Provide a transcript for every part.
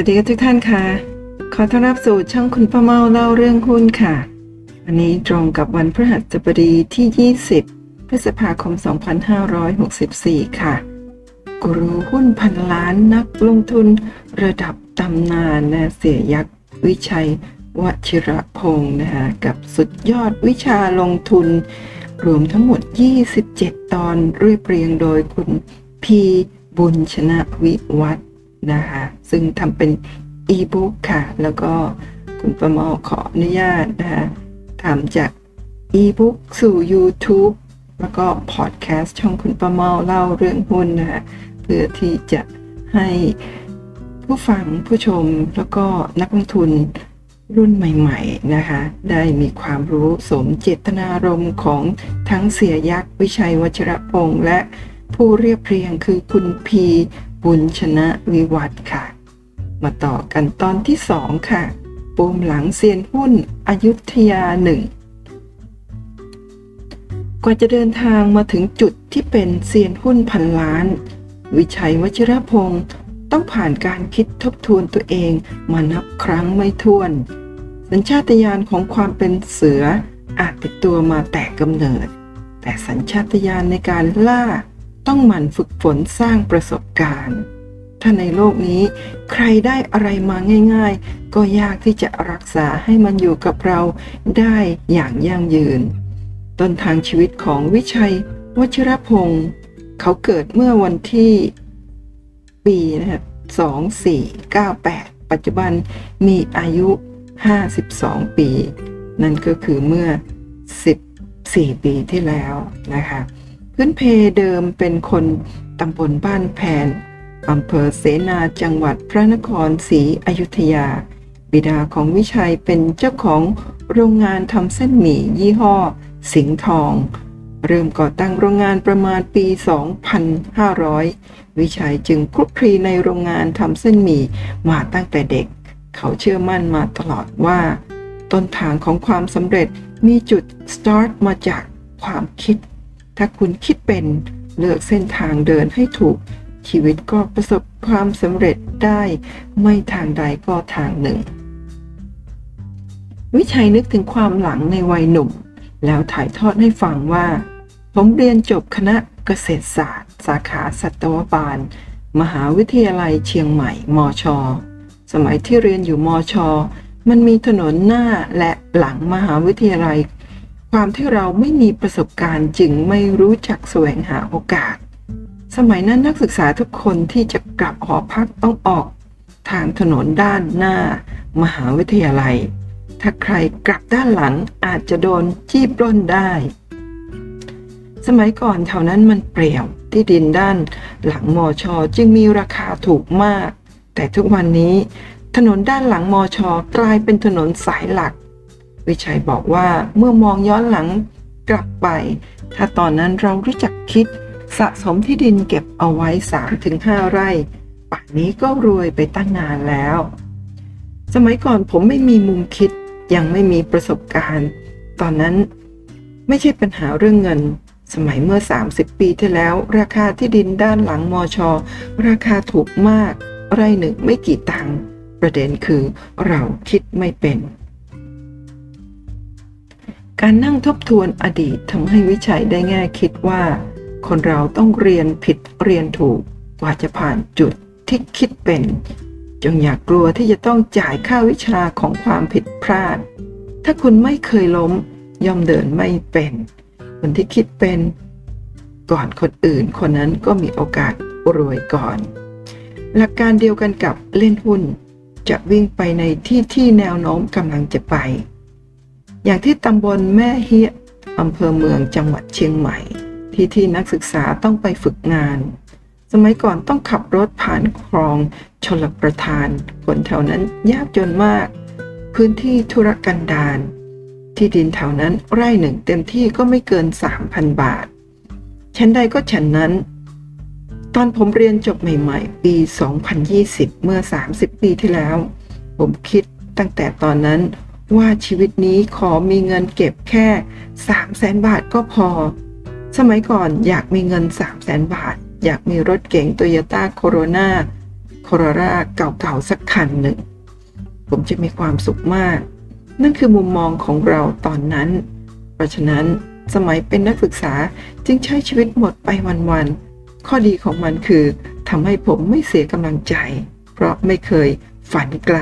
วัสดีทุกท่านค่ะ ขอต้อนรับสู่ช่องคุณป้าเมาเล่าเรื่องหุ้นค่ะ วันนี้ตรงกับวันพฤหัสบดีที่ 20 พฤษภาคม 2564 ค่ะ กูรูหุ้นพันล้านนักลงทุนระดับตำนานนะเสียยักษ์วิชัยวชิระพงศ์นะคะกับสุดยอดวิชาลงทุน รวมทั้งหมด 27 ตอนเรียบเรียงโดยคุณพีบุญชนะวิวัฒ นะคะซึ่งทำเป็นอีบุ๊กค่ะ แล้วก็คุณประมอขออนุญาตนะคะทำจากอีบุ๊กสู่ YouTube แล้วก็พอดแคสต์ช่องคุณประมาเล่าเรื่องหุ้นนะคะเพื่อที่จะให้ผู้ฟังผู้ชมแล้วก็นักลงทุนรุ่นใหม่ๆนะคะได้มีความรู้สมเจตนารมณ์ของทั้งเสียยักษ์วิชัยวชระพงษ์และผู้เรียบเรียงคือคุณพี บุญชนะวิวัฒค่ะ มาต่อกันตอนที่สองค่ะ ปูมหลังเซียนหุ้นอยุธยาหนึ่งกว่าจะเดินทางมาถึงจุดที่เป็นเซียนหุ้นพันล้าน วิชัยวชิรพงศ์ต้องผ่านการคิดทบทวนตัวเองมานับครั้งไม่ถ้วน สัญชาตญาณของความเป็นเสืออาจติดตัวมาแต่กำเนิด แต่สัญชาตญาณในการล่า ต้องหมั่นฝึกฝนสร้างประสบการณ์ ถ้าในโลกนี้ ใครได้อะไรมาง่าย ๆ ก็ยากที่จะรักษาให้มันอยู่กับเราได้อย่างยั่งยืน ต้นทางชีวิตของวิชัยวชิรพงศ์เขาเกิดเมื่อวันที่ ปีนะครับ2498 ปัจจุบันมีอายุ 52 ปี นั่นก็คือเมื่อ 14 ปีที่แล้วนะคะ พื้นเพเดิมเป็นคนตำบลบ้านแพนอำเภอเสนาจังหวัดพระนครศรีอยุธยา บิดาของวิชัยเป็นเจ้าของโรงงานทำเส้นหมี่ยี่ห้อ สิงห์ทอง เริ่มก่อตั้งโรงงานประมาณปี 2500 วิชัยจึงคลุกคลีในโรงงานทำเส้นหมี่มาตั้งแต่เด็ก เขาเชื่อมั่นมาตลอดว่า ต้นทางของความสำเร็จมีจุดสตาร์ทมาจากความคิด ถ้าคุณคิดเป็นเลือกเส้นทางเดินให้ถูก ชีวิตก็ประสบความสำเร็จได้ ไม่ทางใดก็ทางหนึ่ง วิชัยนึกถึงความหลังในวัยหนุ่ม แล้วถ่ายทอดให้ฟังว่า ผมเรียนจบคณะเกษตรศาสตร์ สาขาสัตวบาล มหาวิทยาลัยเชียงใหม่ มช สมัยที่เรียนอยู่มช มันมีถนนหน้าและหลังมหาวิทยาลัย ความที่เราไม่มีประสบการณ์จึงไม่รู้จักแสวงหาโอกาส สมัยนั้นนักศึกษาทุกคนที่จะกลับหอพักต้องออก ทางถนนด้านหน้า มหาวิทยาลัย ถ้าใครกลับด้านหลังอาจจะโดนจี้ปล้นได้ สมัยก่อนแถวนั้นมันเปรี่ยวที่ดินด้านหลังมอชอจึงมีราคาถูกมาก แต่ทุกวันนี้ ถนนด้านหลังมอชอกลายเป็นถนนสายหลัก วิชัยบอกว่าเมื่อมองย้อนหลังกลับไป ถ้าตอนนั้นเรารู้จักคิดสะสมที่ดินเก็บเอาไว้ 3-5 ไร่ ป่านนี้ก็รวยไปตั้งนานแล้ว สมัยก่อนผมไม่มีมุมคิดยังไม่มีประสบการณ์ ตอนนั้นไม่ใช่ปัญหาเรื่องเงิน สมัยเมื่อ 30 ปีที่แล้ว ราคาที่ดินด้านหลังมอชอราคาถูกมาก ไร่หนึ่งไม่กี่ตังค์ประเด็นคือเราคิดไม่เป็น การนั่งทบทวนอดีตทำให้วิชัยได้แง่คิดว่า คนเราต้องเรียนผิดเรียนถูกกว่าจะผ่านจุดที่คิดเป็น จงอย่ากกลัวที่จะต้องจ่ายค่าวิชาของความผิดพลาด ถ้าคุณไม่เคยล้มย่อมเดินไม่เป็น คนที่คิดเป็น ก่อนคนอื่นคนนั้นก็มีโอกาสรวยก่อน หลักการเดียวกันกับเล่นหุ้น จะวิ่งไปในที่ที่แนวโน้มกำลังจะไป อย่างที่ตำบลแม่เฮียอำเภอเมืองจังหวัดเชียงใหม่ ที่ที่นักศึกษาต้องไปฝึกงาน สมัยก่อนต้องขับรถผ่านคลองชลประทาน คนแถวนั้นยากจนมาก พื้นที่ธุรกันดารที่ดินแถวนั้นไร่หนึ่งเต็มที่ก็ไม่เกิน 3,000 บาท ฉันใดก็ฉันนั้น ตอนผมเรียนจบใหม่ๆ ปี 2020 เมื่อ 30 ปีที่แล้ว ผมคิดตั้งแต่ตอนนั้น ว่าชีวิตนี้ขอมีเงินเก็บแค่3 0 0แสนบาทก็พอ สมัยก่อนอยากมีเงิน3 0 0แสนบาท อยากมีรถเก๋งโตโยต้าโคโรนาโคโรราเก่าๆสักคันหนึ่ง ผมจะมีความสุขมาก นั่นคือมุมมองของเราตอนนั้น เพราะฉะนั้นสมัยเป็นนักศึกษาจึงใช้ชีวิตหมดไปวันๆ ข้อดีของมันคือทำให้ผมไม่เสียกำลังใจ เพราะไม่เคยฝันไกล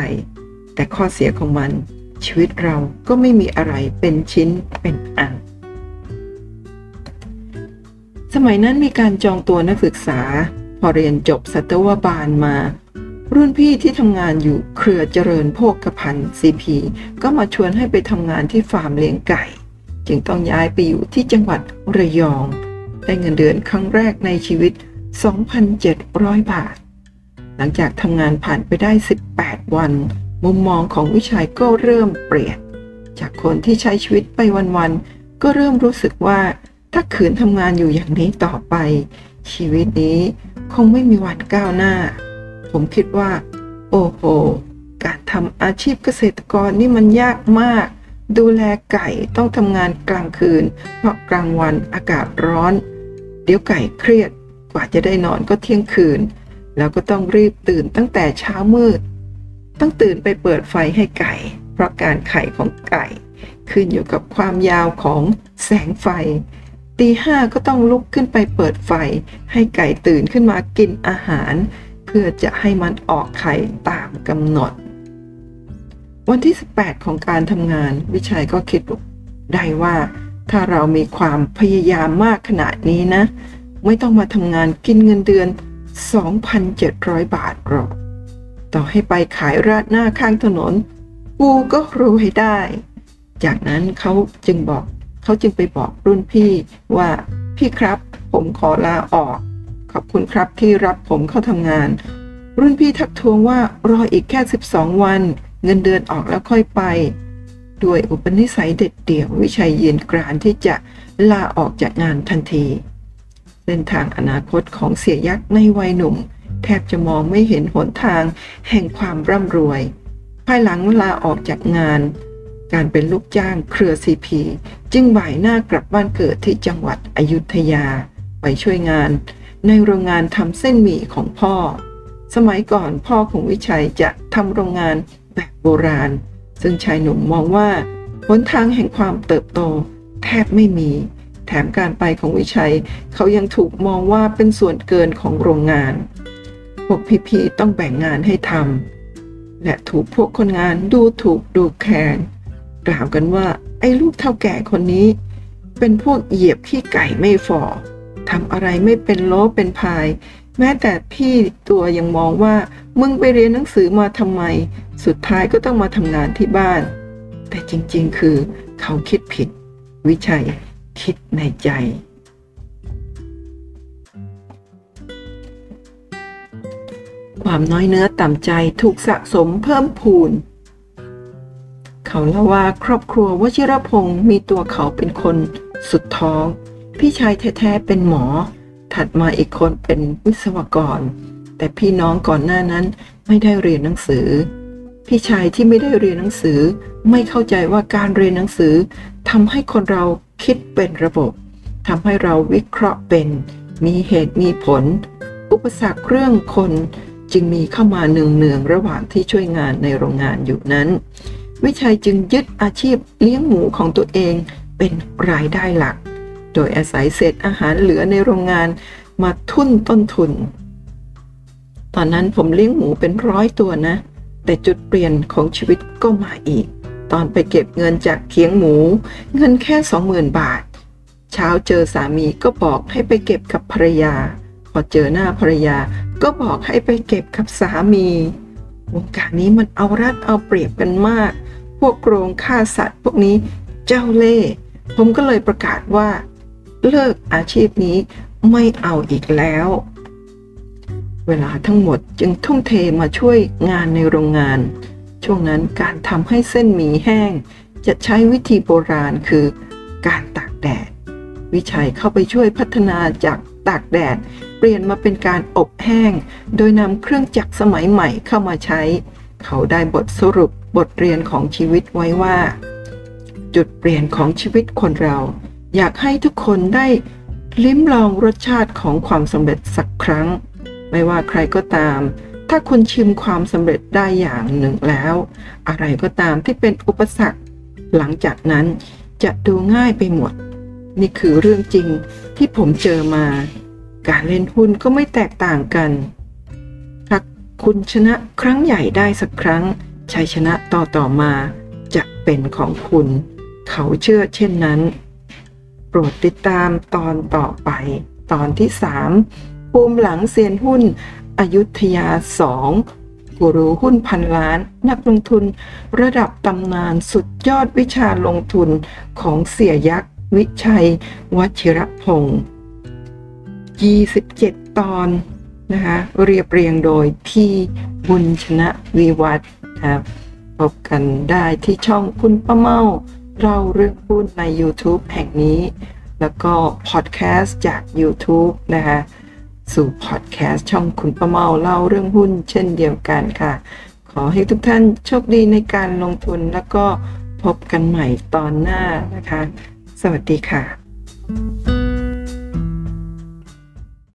แต่ข้อเสียของมัน ชีวิตเราก็ไม่มีอะไรเป็นชิ้นเป็นอัน สมัยนั้นมีการจองตัวนักศึกษา พอเรียนจบสัตวบาลมา รุ่นพี่ที่ทำงานอยู่เครือเจริญโภคภัณฑ์ซีพีก็มาชวนให้ไปทำงานที่ฟาร์มเลี้ยงไก่ จึงต้องย้ายไปอยู่ที่จังหวัดระยอง ได้เงินเดือนครั้งแรกในชีวิต 2,700 บาท หลังจากทำงานผ่านไปได้ 18 วัน มุมมองของวิชัยก็เริ่มเปลี่ยน จากคนที่ใช้ชีวิตไปวันๆ ก็เริ่มรู้สึกว่า ถ้าขืนทำงานอยู่อย่างนี้ต่อไป ชีวิตนี้คงไม่มีวันก้าวหน้า ผมคิดว่า โอ้โห การทำอาชีพเกษตรกรนี่มันยากมาก ดูแลไก่ต้องทำงานกลางคืน เพราะกลางวันอากาศร้อน เดี๋ยวไก่เครียดกว่าจะได้นอนก็เที่ยงคืน แล้วก็ต้องรีบตื่นตั้งแต่เช้ามืด ต้องตื่นไปเปิดไฟให้ไก่ เพราะการไข่ของไก่ ขึ้นอยู่กับความยาวของแสงไฟ ตีห้าก็ต้องลุกขึ้นไปเปิดไฟ ให้ไก่ตื่นขึ้นมากินอาหาร เพื่อจะให้มันออกไข่ตามกำหนด วันที่ 18 ของการทำงานวิชัยก็คิดได้ว่าถ้าเรามีความพยายามมากขนาดนี้นะ ไม่ต้องมาทำงานกินเงินเดือน 2,700 บาทหรอก ต่อให้ไปขายราดหน้าข้างถนน กูก็รู้ให้ได้ จากนั้นเขาจึงบอกเขาจึงไปบอกรุ่นพี่ว่าพี่ครับ ผมขอลาออก ขอบคุณครับที่รับผมเข้าทำงาน รุ่นพี่ทักท้วงว่ารออีกแค่ 12 วัน เงินเดือนออกแล้วค่อยไปด้วยอุปนิสัยเด็ดเดี่ยววิชัยเยืนกรานที่จะลาออกจากงานทันทีเส้นทางอนาคตของเสียยักษ์ในวัยหนุ่ม แทบจะมองไม่เห็นหนทางแห่งความร่ำรวย ภายหลังลาออกจากงาน การเป็นลูกจ้างเครือซีพีจึงบ่ายหน้ากลับบ้านเกิดที่จังหวัดอยุธยา ไปช่วยงาน ในโรงงานทำเส้นหมี่ของพ่อ สมัยก่อนพ่อของวิชัยจะทำโรงงานแบบโบราณ ซึ่งชายหนุ่มมองว่าหนทางแห่งความเติบโต แทบไม่มี แถมการไปของวิชัย เขายังถูกมองว่าเป็นส่วนเกินของโรงงาน พวกพี่ๆต้องแบ่งงานให้ทำและถูกพวกคนงานดูถูกดูแคลนกล่าวกันว่าไอ้ลูกเท่าแก่คนนี้ เป็นพวกเหยียบขี้ไก่ไม่ฝ่อทำอะไรไม่เป็นโลเป็นพาย แม้แต่พี่ตัวยังมองว่ามึงไปเรียนหนังสือมาทำไม สุดท้ายก็ต้องมาทำงานที่บ้าน แต่จริงๆ คือเขาคิดผิด วิชัยคิดในใจ ความน้อยเนื้อต่ำใจถูกสะสมเพิ่มพูน เขาเล่าว่าครอบครัววชิรพงศ์มีตัวเขาเป็นคนสุดท้อง พี่ชายแท้ๆเป็นหมอ ถัดมาอีกคนเป็นวิศวกร แต่พี่น้องก่อนหน้านั้นไม่ได้เรียนหนังสือ พี่ชายที่ไม่ได้เรียนหนังสือ ไม่เข้าใจว่าการเรียนหนังสือทำให้คนเราคิดเป็นระบบทำให้เราวิเคราะห์เป็น มีเหตุมีผล อุปสรรคเรื่องคน จึงมีเข้ามาเนืองๆระหว่างที่ช่วยงานในโรงงานอยู่นั้น วิชัยจึงยึดอาชีพเลี้ยงหมูของตัวเองเป็นรายได้หลัก โดยอาศัยเศษอาหารเหลือในโรงงานมาทุ่นต้นทุน ตอนนั้นผมเลี้ยงหมูเป็นร้อยตัวนะ แต่จุดเปลี่ยนของชีวิตก็มาอีก ตอนไปเก็บเงินจากเคียงหมู เงินแค่สองหมื่นบาท เช้าเจอสามีก็บอกให้ไปเก็บกับภรรยา พอเจอหน้าภรรยา ก็บอกให้ไปเก็บกับสามีวงการนี้มันเอารัดเอาเปรียบกันมาก พวกโรงฆ่าสัตว์พวกนี้เจ้าเล่ห์ผมก็เลยประกาศว่า เลิกอาชีพนี้ไม่เอาอีกแล้ว เวลาทั้งหมดจึงทุ่มเทมาช่วยงานในโรงงาน ช่วงนั้นการทำให้เส้นหมี่แห้ง จะใช้วิธีโบราณคือ การตากแดด วิชัยเข้าไปช่วยพัฒนาจากตากแดด เปลี่ยนมาเป็นการอบแห้ง โดยนำเครื่องจักรสมัยใหม่เข้ามาใช้ เขาได้บทสรุปบทเรียนของชีวิตไว้ว่า จุดเปลี่ยนของชีวิตคนเรา อยากให้ทุกคนได้ลิ้มลองรสชาติของความสำเร็จสักครั้ง ไม่ว่าใครก็ตาม ถ้าคุณชิมความสำเร็จได้อย่างหนึ่งแล้ว อะไรก็ตามที่เป็นอุปสรรค หลังจากนั้นจะดูง่ายไปหมด นี่คือเรื่องจริงที่ผมเจอมา การเล่นหุ้นก็ไม่แตกต่างกันถ้าคุณชนะครั้งใหญ่ได้สักครั้งชัยชนะต่อต่อมาจะเป็นของคุณ เขาเชื่อเช่นนั้น โปรดติดตามตอนต่อไป ตอนที่3ปูมิหลังเซียนหุ้น อยุธยา 2 กูรูหุ้นพันล้าน นักลงทุน ระดับตำนานสุดยอดวิชาลงทุนของเสียยักษ์ วิชัย วชิรพงศ์ 27 ตอนนะคะเรียบเรียงโดยที่บุญชนะวีวัฒน์ครับพบกันได้ที่ช่องคุณป้าเมาเล่าเรื่องหุ้นใน YouTube แห่งนี้ แล้วก็พอดแคสต์จาก YouTube นะคะสู่พอดแคสต์ช่องคุณป้าเมาเล่าเรื่องหุ้นเช่นเดียวกันค่ะ ขอให้ทุกท่านโชคดีในการลงทุนแล้วก็พบกันใหม่ตอนหน้านะคะ สวัสดีค่ะ